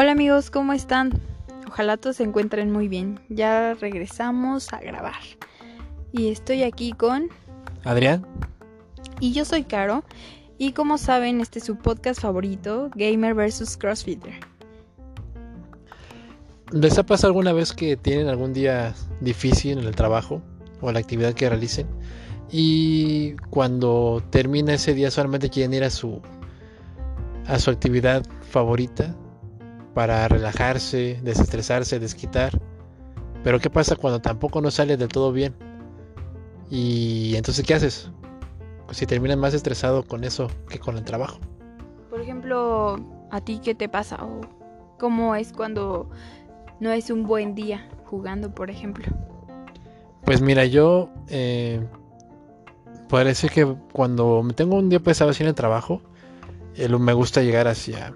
Hola amigos, ¿cómo están? Ojalá todos se encuentren muy bien. Ya regresamos a grabar. Y estoy aquí con Adrián. Y yo soy Caro. Y como saben, este es su podcast favorito, Gamer vs. Crossfitter. ¿Les ha pasado alguna vez que tienen algún día difícil en el trabajo o en la actividad que realicen? Y cuando termina ese día solamente quieren ir a su a su actividad favorita para relajarse, desestresarse, desquitar. Pero ¿qué pasa cuando tampoco no sale del todo bien? Y entonces ¿qué haces? Pues si terminas más estresado con eso que con el trabajo. Por ejemplo, ¿a ti qué te pasa? ¿O cómo es cuando no es un buen día jugando, por ejemplo? Pues mira, yo eh, parece que cuando me tengo un día pesado así en el trabajo, eh, me gusta llegar hacia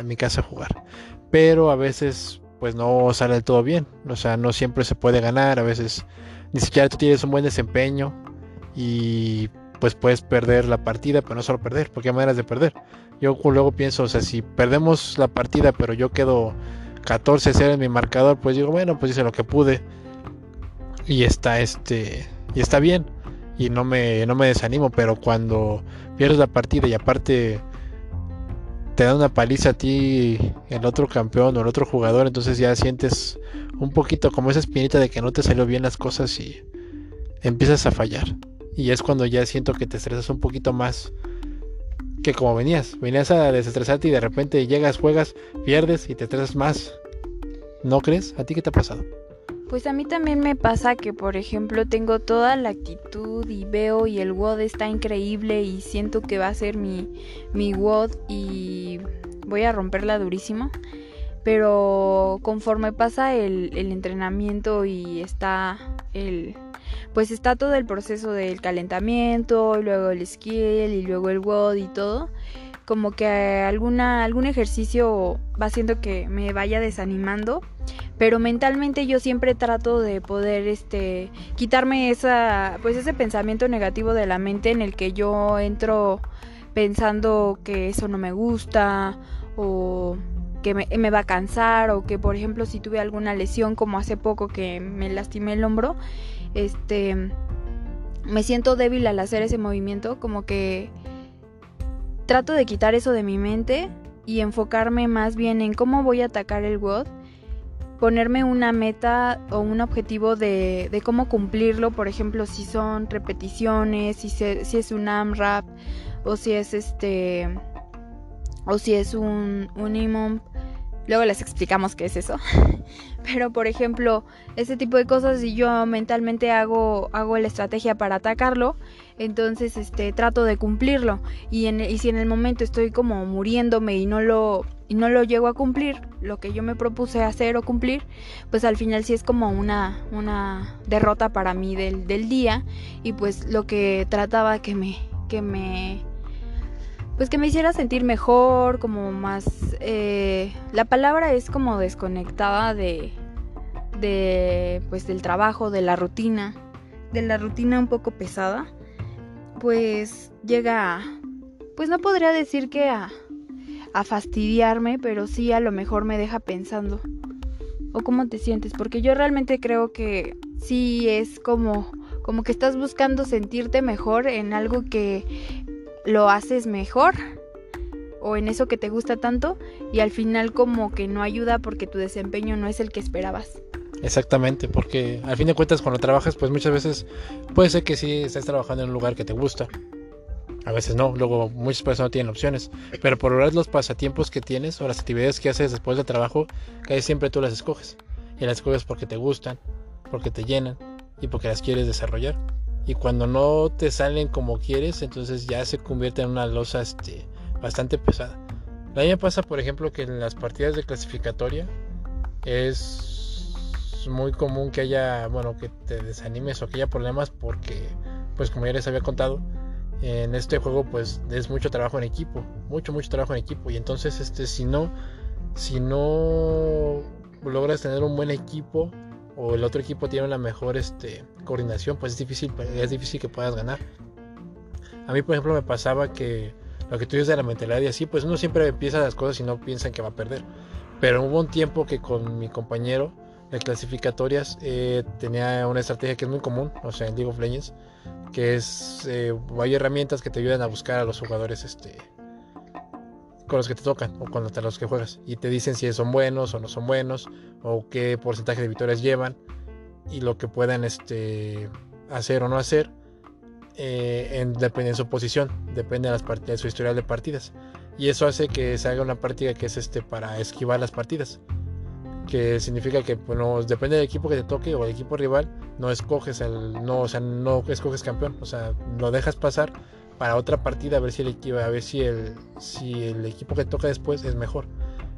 a mi casa jugar. Pero a veces pues no sale todo bien. O sea, no siempre se puede ganar. A veces ni siquiera tú tienes un buen desempeño y pues puedes perder la partida, pero no solo perder, porque hay maneras de perder. Yo luego pienso, o sea, si perdemos la partida, pero yo quedo 14-0 en mi marcador, pues digo, bueno, pues hice lo que pude. Y está este y está bien y no me no me desanimo, pero cuando pierdes la partida y aparte te da una paliza a ti el otro campeón o el otro jugador, entonces ya sientes un poquito como esa espinita de que no te salió bien las cosas y empiezas a fallar. Y es cuando ya siento que te estresas un poquito más que como venías. Venías a desestresarte y de repente llegas, juegas, pierdes y te estresas más. ¿No crees? ¿A ti qué te ha pasado? Pues a mí también me pasa que, por ejemplo, tengo toda la actitud y veo y el WOD está increíble y siento que va a ser mi, mi WOD y voy a romperla durísimo. Pero conforme pasa el, el entrenamiento y está el, pues está todo el proceso del calentamiento, y luego el skill y luego el WOD y todo, como que alguna, algún ejercicio va haciendo que me vaya desanimando pero mentalmente yo siempre trato de poder este quitarme esa pues ese pensamiento negativo de la mente en el que yo entro pensando que eso no me gusta o que me, va a cansar o que por ejemplo si tuve alguna lesión como hace poco que me lastimé el hombro este me siento débil al hacer ese movimiento como que trato de quitar eso de mi mente y enfocarme más bien en cómo voy a atacar el WOD ponerme una meta o un objetivo de, cómo cumplirlo, por ejemplo, si son repeticiones, si, si es un AMRAP o si es este o si es un, un. Luego les explicamos qué es eso. Pero por ejemplo, ese tipo de cosas si yo mentalmente hago hago la estrategia para atacarlo, entonces este trato de cumplirlo. Y, en, y si en el momento estoy como muriéndome y no lo y no lo llego a cumplir, lo que yo me propuse hacer o cumplir, pues al final sí es como una, una derrota para mí del, del día. Y pues lo que trataba que me, que me, pues que me hiciera sentir mejor, como más, eh, la palabra es como desconectada de, de, pues del trabajo, de la rutina, de la rutina un poco pesada, pues llega, pues no podría decir que a a fastidiarme, pero sí a lo mejor me deja pensando. ¿O cómo te sientes? Porque yo realmente creo que sí es como como que estás buscando sentirte mejor en algo que lo haces mejor o en eso que te gusta tanto y al final como que no ayuda porque tu desempeño no es el que esperabas. Exactamente, porque al fin de cuentas cuando trabajas pues muchas veces puede ser que sí estés trabajando en un lugar que te gusta, a veces no, luego muchas personas no tienen opciones. Pero por lograr los pasatiempos que tienes o las actividades que haces después del trabajo, casi siempre tú las escoges. Y las escoges porque te gustan, porque te llenan y porque las quieres desarrollar. Y cuando no te salen como quieres, entonces ya se convierte en una losa este, bastante pesada. A mí me pasa, por ejemplo, que en las partidas de clasificatoria es muy común que haya, bueno, que te desanimes o que haya problemas porque, pues como ya les había contado, en este juego pues es mucho trabajo en equipo, mucho mucho trabajo en equipo y entonces este si no si no logras tener un buen equipo o el otro equipo tiene una mejor este coordinación, pues es difícil es difícil que puedas ganar. A mí por ejemplo me pasaba que lo que tú dices de la mentalidad y así, pues uno siempre empieza las cosas y no piensa que va a perder. Pero hubo un tiempo que con mi compañero de clasificatorias eh, tenía una estrategia que es muy común, o sea, en League of Legends, que es, eh, hay herramientas que te ayudan a buscar a los jugadores este, con los que te tocan o con los que juegas y te dicen si son buenos o no son buenos o qué porcentaje de victorias llevan y lo que puedan este, hacer o no hacer eh, en, depende de su posición, depende de, las de su historial de partidas. Y eso hace que se haga una partida que es este para esquivar las partidas que significa que bueno, depende del equipo que te toque o el equipo rival, no escoges el no, o sea, no escoges campeón, o sea, lo dejas pasar para otra partida a ver si el equipo, a ver si el si el equipo que toca después es mejor.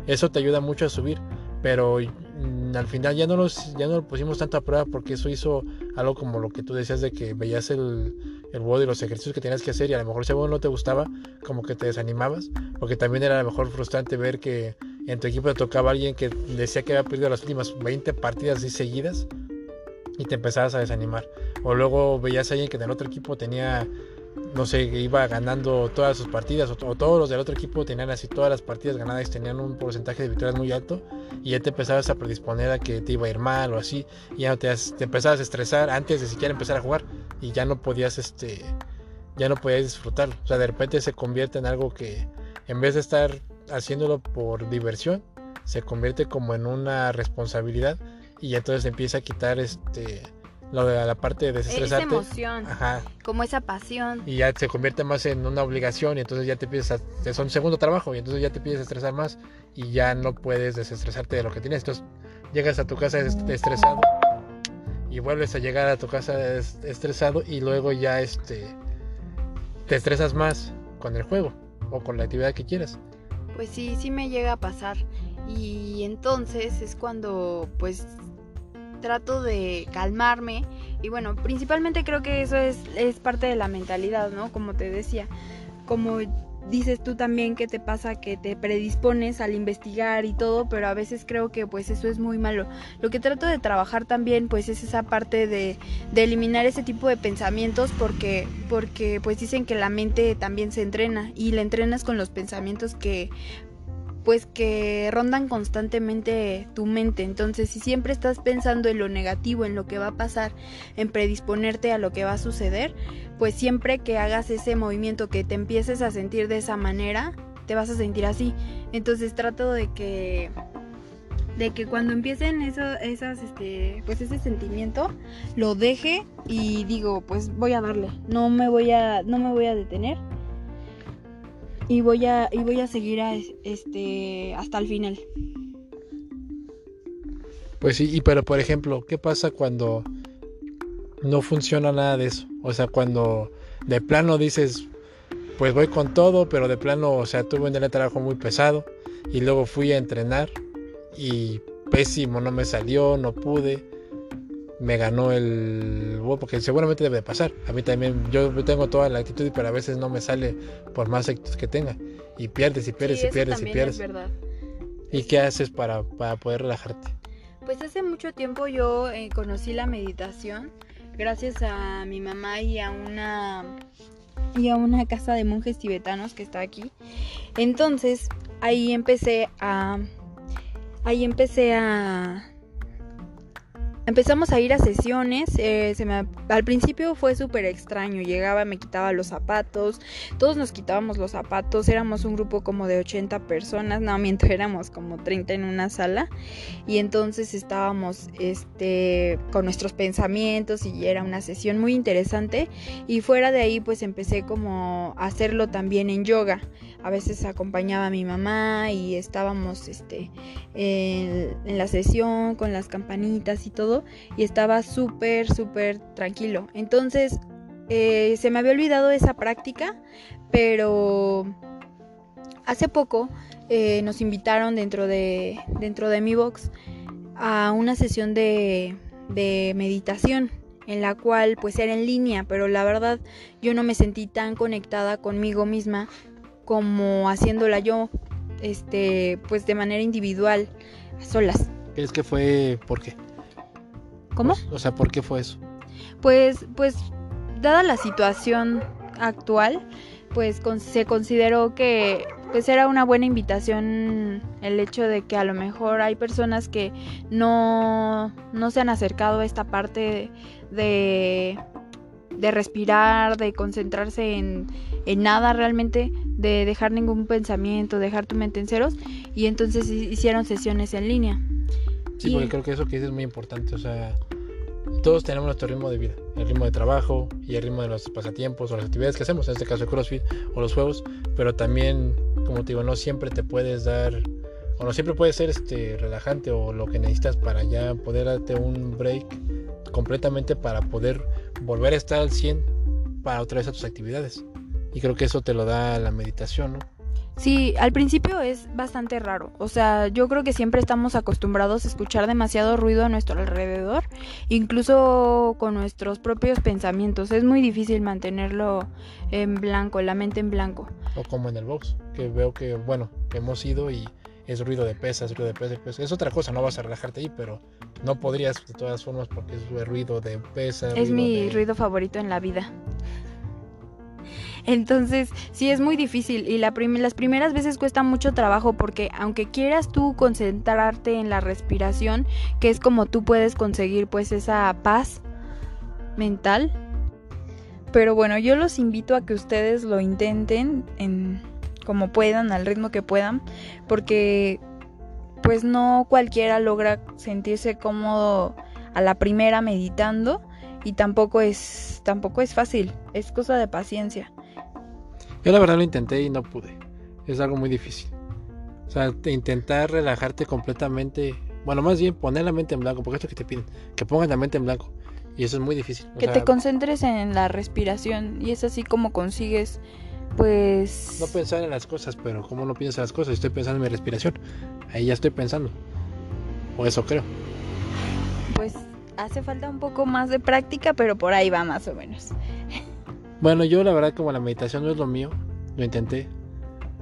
Eso te ayuda mucho a subir, pero mm, al final ya no los ya no lo pusimos tanto a prueba porque eso hizo algo como lo que tú decías de que veías el el y los ejercicios que tenías que hacer y a lo mejor si no te gustaba, como que te desanimabas, porque también era a lo mejor frustrante ver que en tu equipo te tocaba alguien que decía que había perdido las últimas 20 partidas seguidas y te empezabas a desanimar. O luego veías a alguien que en el otro equipo tenía, no sé, iba ganando todas sus partidas, o, todos los del otro equipo tenían así todas las partidas ganadas, tenían un porcentaje de victorias muy alto, y ya te empezabas a predisponer a que te iba a ir mal o así, y ya te, te empezabas a estresar antes de siquiera empezar a jugar, y ya no podías, este, ya no podías disfrutarlo. O sea, de repente se convierte en algo que, en vez de estar haciéndolo por diversión, se convierte como en una responsabilidad y entonces empieza a quitar este lo de la parte de desestresarte. Esa emoción, como esa pasión. Y ya se convierte más en una obligación y entonces ya te empiezas a, es un segundo trabajo y entonces ya te empiezas a estresar más y ya no puedes desestresarte de lo que tienes. Entonces llegas a tu casa estresado y vuelves a llegar a tu casa estresado y luego ya este te estresas más con el juego o con la actividad que quieras pues sí, sí me llega a pasar. Y entonces es cuando pues trato de calmarme y bueno, principalmente creo que eso es, es parte de la mentalidad, ¿no? Como te decía, como dices tú también que te pasa que te predispones al investigar y todo, pero a veces creo que pues eso es muy malo. Lo que trato de trabajar también pues es esa parte de, de eliminar ese tipo de pensamientos porque, porque pues dicen que la mente también se entrena y la entrenas con los pensamientos que pues que rondan constantemente tu mente. Entonces, si siempre estás pensando en lo negativo, en lo que va a pasar, en predisponerte a lo que va a suceder, pues siempre que hagas ese movimiento, que te empieces a sentir de esa manera, te vas a sentir así. Entonces, trato de que de que cuando empiecen eso, esas, este, pues ese sentimiento, lo deje y digo, pues voy a darle, no me voy a, no me voy a detener y voy a y voy a seguir a, este hasta el final. Pues sí, y pero por ejemplo, ¿qué pasa cuando no funciona nada de eso? O sea, cuando de plano dices, pues voy con todo, pero de plano, o sea, tuve un día de trabajo muy pesado y luego fui a entrenar y pésimo, no me salió, no pude me ganó el porque seguramente debe de pasar. A mí también, yo tengo toda la actitud, pero a veces no me sale por más actitud que tenga. Y pierdes y pierdes y pierdes y pierdes. verdad. ¿Y qué haces para, para, poder relajarte? Pues hace mucho tiempo yo eh, conocí la meditación gracias a mi mamá y a una y a una casa de monjes tibetanos que está aquí. Entonces, ahí empecé a ahí empecé a Empezamos a ir a sesiones, eh, se me, al principio fue súper extraño, llegaba, me quitaba los zapatos, todos nos quitábamos los zapatos, éramos un grupo como de 80 personas, no miento, éramos como 30 en una sala y entonces estábamos este, con nuestros pensamientos y era una sesión muy interesante y fuera de ahí pues empecé como a hacerlo también en yoga a veces acompañaba a mi mamá y estábamos este, en, la sesión con las campanitas y todo y estaba súper, súper tranquilo. Entonces eh, se me había olvidado esa práctica, pero hace poco eh, nos invitaron dentro de, dentro de mi box a una sesión de, de meditación en la cual pues era en línea, pero la verdad yo no me sentí tan conectada conmigo misma como haciéndola yo, este, pues de manera individual, a solas. ¿Crees que fue por qué? ¿Cómo? O, sea, ¿por qué fue eso? Pues, pues, dada la situación actual, pues se consideró que pues era una buena invitación el hecho de que a lo mejor hay personas que no, no se han acercado a esta parte de, de respirar, de concentrarse en, en, nada realmente, de dejar ningún pensamiento, dejar tu mente en ceros y entonces hicieron sesiones en línea. Sí, porque creo que eso que dices es muy importante, o sea, todos tenemos nuestro ritmo de vida, el ritmo de trabajo y el ritmo de los pasatiempos o las actividades que hacemos, en este caso el CrossFit o los juegos, pero también, como te digo, no siempre te puedes dar, o no siempre puede ser este, relajante o lo que necesitas para ya poder darte un break completamente para poder volver a estar al 100 para otra vez a tus actividades. Y creo que eso te lo da la meditación, ¿no? Sí, al principio es bastante raro. O sea, yo creo que siempre estamos acostumbrados a escuchar demasiado ruido a nuestro alrededor, incluso con nuestros propios pensamientos. Es muy difícil mantenerlo en blanco, la mente en blanco. O como en el box, que veo que, bueno, que hemos ido y es ruido de pesas, ruido de pesas, Es otra cosa, no vas a relajarte ahí, pero no podrías de todas formas porque es ruido de pesas. Es mi ruido favorito en la vida. Entonces, sí es muy difícil y las primeras veces cuesta mucho trabajo porque aunque quieras tú concentrarte en la respiración, que es como tú puedes conseguir pues esa paz mental, pero bueno, yo los invito a que ustedes lo intenten en como puedan, al ritmo que puedan, porque pues no cualquiera logra sentirse cómodo a la primera meditando y tampoco es tampoco es fácil, es cosa de paciencia. Yo la verdad lo intenté y no pude. Es algo muy difícil. O sea, intentar relajarte completamente. Bueno, más bien poner la mente en blanco, porque esto que te piden, que pongas la mente en blanco. Y eso es muy difícil. que te concentres en la respiración y es así como consigues, pues... No pensar en las cosas, pero ¿cómo no piensas en las cosas? Estoy pensando en mi respiración. Ahí ya estoy pensando. O eso creo. Pues hace falta un poco más de práctica, pero por ahí va más o menos. Bueno, yo la verdad como la meditación no es lo mío, lo intenté,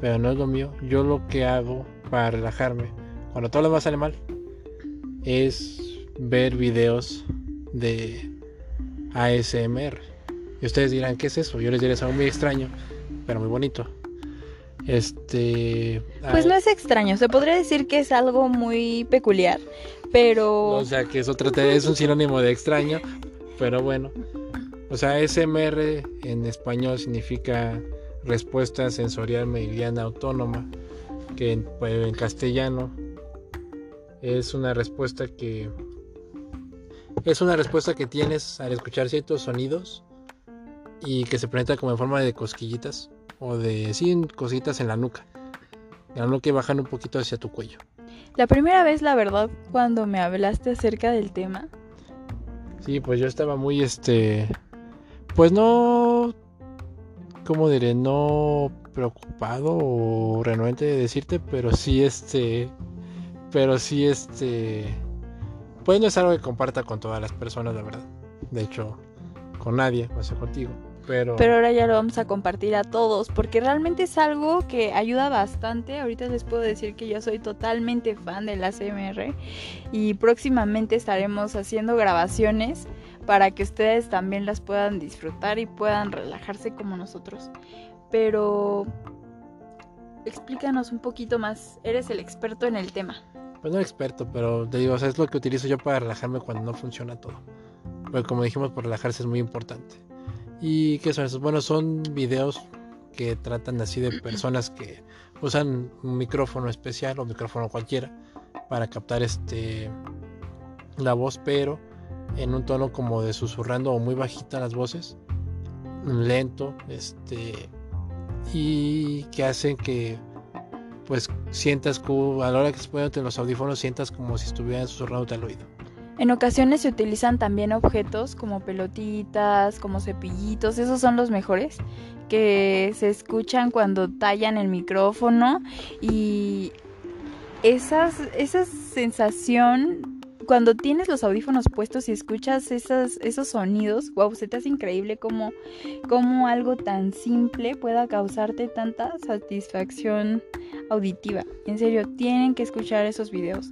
pero no es lo mío. Yo lo que hago para relajarme, cuando todo lo demás sale mal, es ver videos de ASMR. Y ustedes dirán, ¿qué es eso? Yo les diré, es algo muy extraño, pero muy bonito. Este. Pues no es extraño, se podría decir que es algo muy peculiar, pero. O sea, que es otra, es un sinónimo de extraño, pero bueno. O sea, SMR en español significa respuesta sensorial meridiana autónoma, que en, pues, en castellano es una respuesta que es una respuesta que tienes al escuchar ciertos sonidos y que se presenta como en forma de cosquillitas o de sí, cositas en la nuca. En la nuca y bajan un poquito hacia tu cuello. La primera vez, la verdad, cuando me hablaste acerca del tema. Sí, pues yo estaba muy este pues no, ¿cómo diré? No preocupado o renuente de decirte, pero sí este, pero sí este, pues no es algo que comparta con todas las personas, la verdad. De hecho, con nadie, o sea, contigo. Pero... pero ahora ya lo vamos a compartir a todos porque realmente es algo que ayuda bastante. Ahorita les puedo decir que yo soy totalmente fan de la CMR y próximamente estaremos haciendo grabaciones para que ustedes también las puedan disfrutar y puedan relajarse como nosotros. Pero explícanos un poquito más, eres el experto en el tema. Pues no experto, pero te digo, es lo que utilizo yo para relajarme cuando no funciona todo. Pues como dijimos, por relajarse es muy importante. ¿Y qué son esos? Bueno, son videos que tratan así de personas que usan un micrófono especial o micrófono cualquiera para captar este la voz, pero en un tono como de susurrando o muy bajita las voces, lento, este, y que hacen que pues sientas como a la hora que en los audífonos sientas como si estuvieran susurrándote al oído. En ocasiones se utilizan también objetos como pelotitas, como cepillitos, esos son los mejores que se escuchan cuando tallan el micrófono y esas, esa sensación cuando tienes los audífonos puestos y escuchas esos, sonidos, wow, se te hace increíble cómo, cómo algo tan simple pueda causarte tanta satisfacción auditiva. En serio, tienen que escuchar esos videos.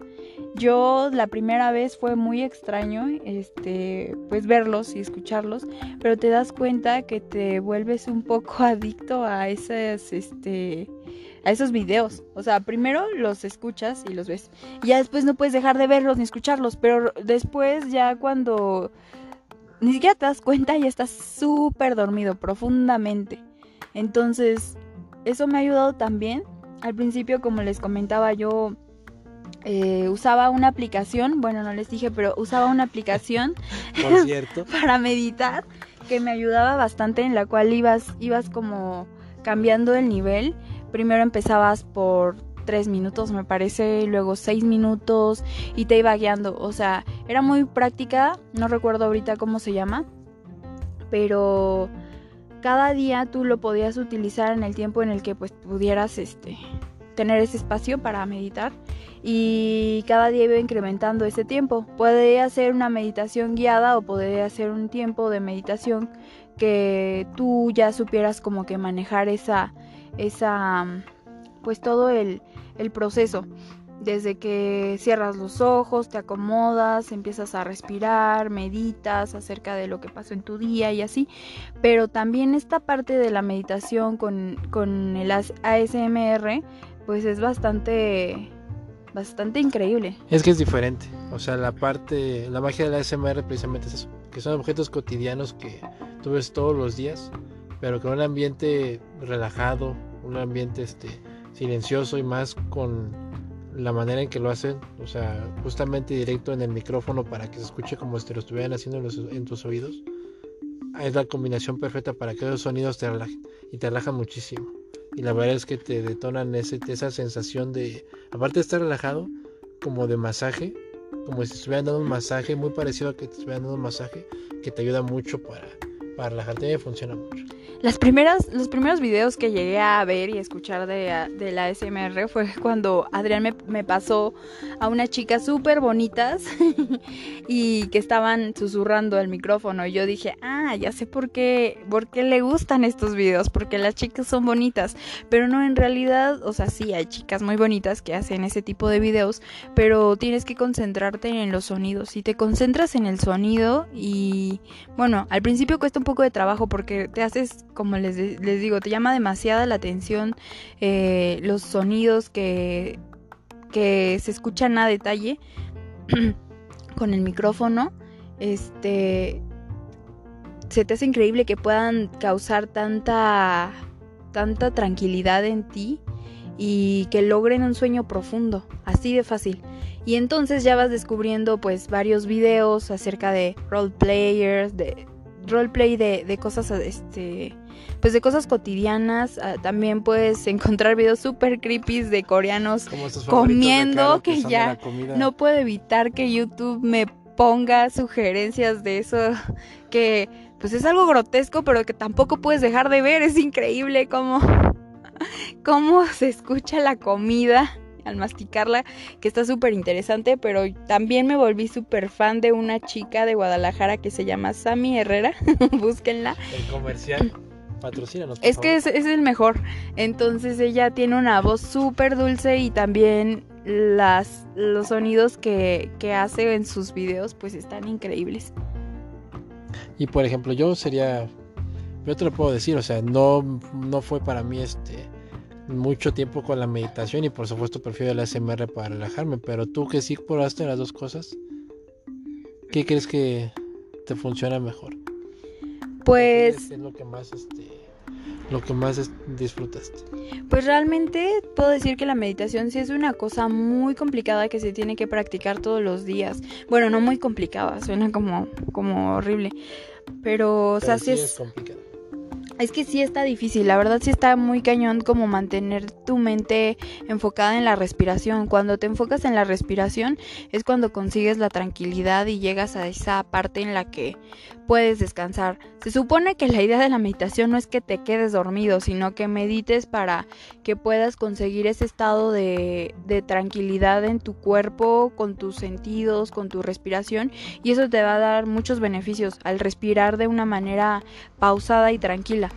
Yo la primera vez fue muy extraño, este, pues verlos y escucharlos, pero te das cuenta que te vuelves un poco adicto a esas, este, a esos videos. O sea, primero los escuchas y los ves. Y ya después no puedes dejar de verlos ni escucharlos. Pero después ya cuando ni siquiera te das cuenta ya estás súper dormido profundamente. Entonces, eso me ha ayudado también. Al principio, como les comentaba, yo eh, usaba una aplicación, bueno, no les dije, pero usaba una aplicación Por cierto. para meditar que me ayudaba bastante en la cual ibas, ibas como cambiando el nivel. Primero empezabas por tres minutos me parece, luego seis minutos y te iba guiando. O sea, era muy práctica, no recuerdo ahorita cómo se llama, pero cada día tú lo podías utilizar en el tiempo en el que pues pudieras este tener ese espacio para meditar y cada día iba incrementando ese tiempo. Puede hacer una meditación guiada o podría hacer un tiempo de meditación que tú ya supieras como que manejar esa esa pues todo el, el proceso. Desde que cierras los ojos, te acomodas, empiezas a respirar, meditas acerca de lo que pasó en tu día y así. Pero también esta parte de la meditación con, con el ASMR, pues es bastante, bastante increíble. Es que es diferente. O sea, la parte, la magia del ASMR precisamente es eso. Que son objetos cotidianos que tú ves todos los días, pero con un ambiente relajado, un ambiente este silencioso y más con la manera en que lo hacen, o sea, justamente directo en el micrófono para que se escuche como si te lo estuvieran haciendo en, los, tus oídos. Es la combinación perfecta para que esos sonidos te relajen y te relajan muchísimo. Y la verdad es que te detonan ese, esa sensación de, aparte de estar relajado, como de masaje, como si estuvieran dando un masaje, muy parecido a que te estuvieran dando un masaje, que te ayuda mucho para, para relajarte y funciona mucho. Las primeras, los primeros videos que llegué a ver y escuchar de, de la SMR fue cuando Adrián me, me pasó a unas chicas súper bonitas y que estaban susurrando el micrófono. Y yo dije, ah, ya sé por qué, por qué le gustan estos videos, porque las chicas son bonitas. Pero no, en realidad, o sea, sí, hay chicas muy bonitas que hacen ese tipo de videos, pero tienes que concentrarte en los sonidos. Si te concentras en el sonido y, bueno, al principio cuesta un poco de trabajo porque te haces como les, les digo, te llama demasiada la atención eh, los sonidos que, que se escuchan a detalle con el micrófono. Este se te hace increíble que puedan causar tanta tanta tranquilidad en ti y que logren un sueño profundo, así de fácil. Y entonces ya vas descubriendo pues varios videos acerca de role players, de roleplay de, de cosas este pues de cosas cotidianas. Uh, también puedes encontrar videos super creepy de coreanos comiendo, que, que ya no puedo evitar que YouTube me ponga sugerencias de eso, que pues es algo grotesco, pero que tampoco puedes dejar de ver. Es increíble cómo, cómo se escucha la comida al masticarla, que está súper interesante, pero también me volví súper fan de una chica de Guadalajara que se llama Sami Herrera, búsquenla. El comercial. Patrocínanos. Es que es, es, el mejor. Entonces ella tiene una voz súper dulce y también las, los sonidos que, que hace en sus videos pues están increíbles. Y por ejemplo, yo sería, yo te lo puedo decir, o sea, no, no fue para mí este mucho tiempo con la meditación y por supuesto prefiero el ASMR para relajarme, pero tú que sí probaste las dos cosas, ¿qué crees que te funciona mejor? Pues ¿Qué es lo que más este lo que más disfrutaste? Pues realmente puedo decir que la meditación sí es una cosa muy complicada que se tiene que practicar todos los días. Bueno, no muy complicada, suena como, como horrible. Pero, o sea, Pero sí es, es... complicado. Es que sí está difícil, la verdad sí está muy cañón como mantener tu mente enfocada en la respiración. Cuando te enfocas en la respiración es cuando consigues la tranquilidad y llegas a esa parte en la que puedes descansar. Se supone que la idea de la meditación no es que te quedes dormido, sino que medites para que puedas conseguir ese estado de, de tranquilidad en tu cuerpo, con tus sentidos, con tu respiración y eso te va a dar muchos beneficios al respirar de una manera pausada y tranquila.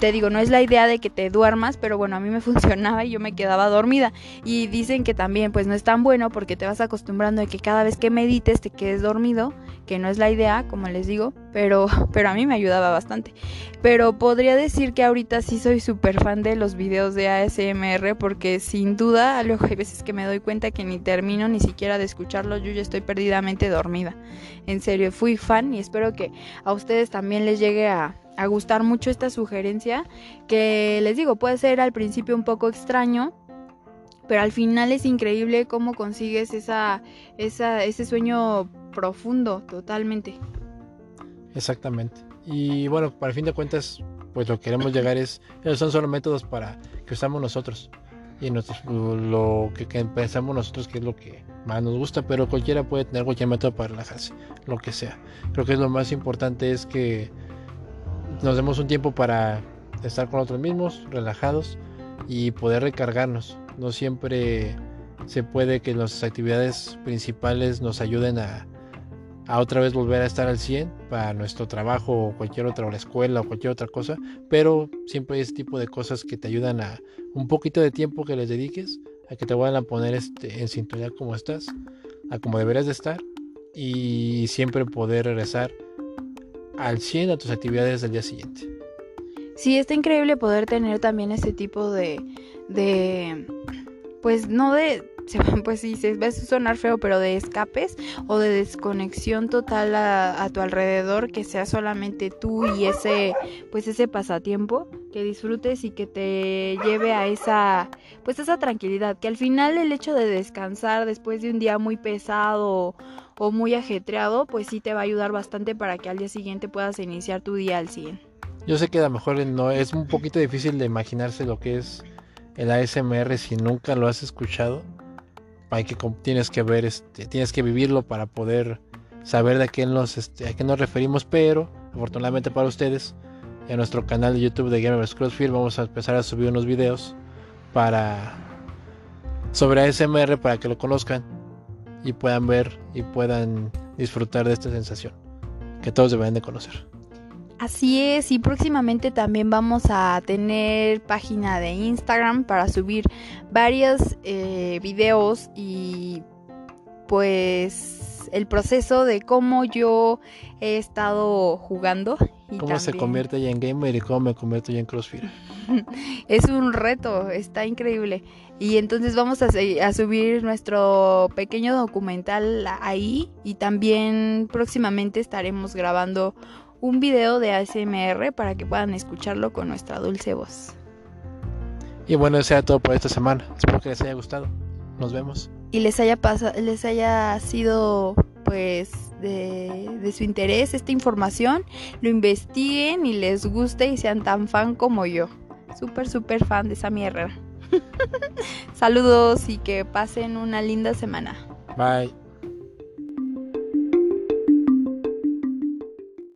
te digo, no es la idea de que te duermas, pero bueno, a mí me funcionaba y yo me quedaba dormida. Y dicen que también pues no es tan bueno porque te vas acostumbrando a que cada vez que medites te quedes dormido, que no es la idea, como les digo, pero, pero a mí me ayudaba bastante. Pero podría decir que ahorita sí soy súper fan de los videos de ASMR porque sin duda luego hay veces que me doy cuenta que ni termino ni siquiera de escucharlos, yo ya estoy perdidamente dormida. En serio, fui fan y espero que a ustedes también les llegue a a gustar mucho esta sugerencia que les digo puede ser al principio un poco extraño pero al final es increíble cómo consigues esa, esa ese sueño profundo totalmente exactamente y bueno para el fin de cuentas pues lo que queremos llegar es son solo métodos para que usamos nosotros y nosotros, lo que, que, pensamos nosotros que es lo que más nos gusta, pero cualquiera puede tener cualquier método para relajarse, lo que sea. Creo que es lo más importante es que nos demos un tiempo para estar con nosotros mismos, relajados y poder recargarnos. No siempre se puede que nuestras actividades principales nos ayuden a, a otra vez volver a estar al 100 para nuestro trabajo o cualquier otra, o la escuela o cualquier otra cosa, pero siempre hay ese tipo de cosas que te ayudan a un poquito de tiempo que les dediques, a que te vuelvan a poner este, en sintonía como estás, a como deberías de estar y siempre poder regresar al 100 a tus actividades del día siguiente. Sí, está increíble poder tener también ese tipo de, de pues no de, pues sí, se va a sonar feo, pero de escapes o de desconexión total a, a, tu alrededor, que sea solamente tú y ese, pues ese pasatiempo, que disfrutes y que te lleve a esa, pues esa tranquilidad, que al final el hecho de descansar después de un día muy pesado o muy ajetreado, pues sí te va a ayudar bastante para que al día siguiente puedas iniciar tu día al 100. Yo sé que a lo mejor no es un poquito difícil de imaginarse lo que es el ASMR si nunca lo has escuchado. Hay que tienes que ver este, tienes que vivirlo para poder saber de este, a qué nos referimos, pero afortunadamente para ustedes en nuestro canal de YouTube de Gamers CrossFit vamos a empezar a subir unos videos para sobre ASMR para que lo conozcan y puedan ver y puedan disfrutar de esta sensación que todos deben de conocer. Así es, y próximamente también vamos a tener página de Instagram para subir varios eh, videos y pues el proceso de cómo yo he estado jugando. Y cómo se convierte ya en gamer y cómo me convierto ya en CrossFit. es un reto, está increíble. Y entonces vamos a, a, subir nuestro pequeño documental ahí y también próximamente estaremos grabando un video de ASMR para que puedan escucharlo con nuestra dulce voz. Y bueno, eso sea todo por esta semana. Espero que les haya gustado. Nos vemos. Y les haya pasado, les haya sido pues de, de, su interés esta información, lo investiguen y les guste y sean tan fan como yo. Súper, súper fan de esa mierda. Saludos y que pasen una linda semana. Bye.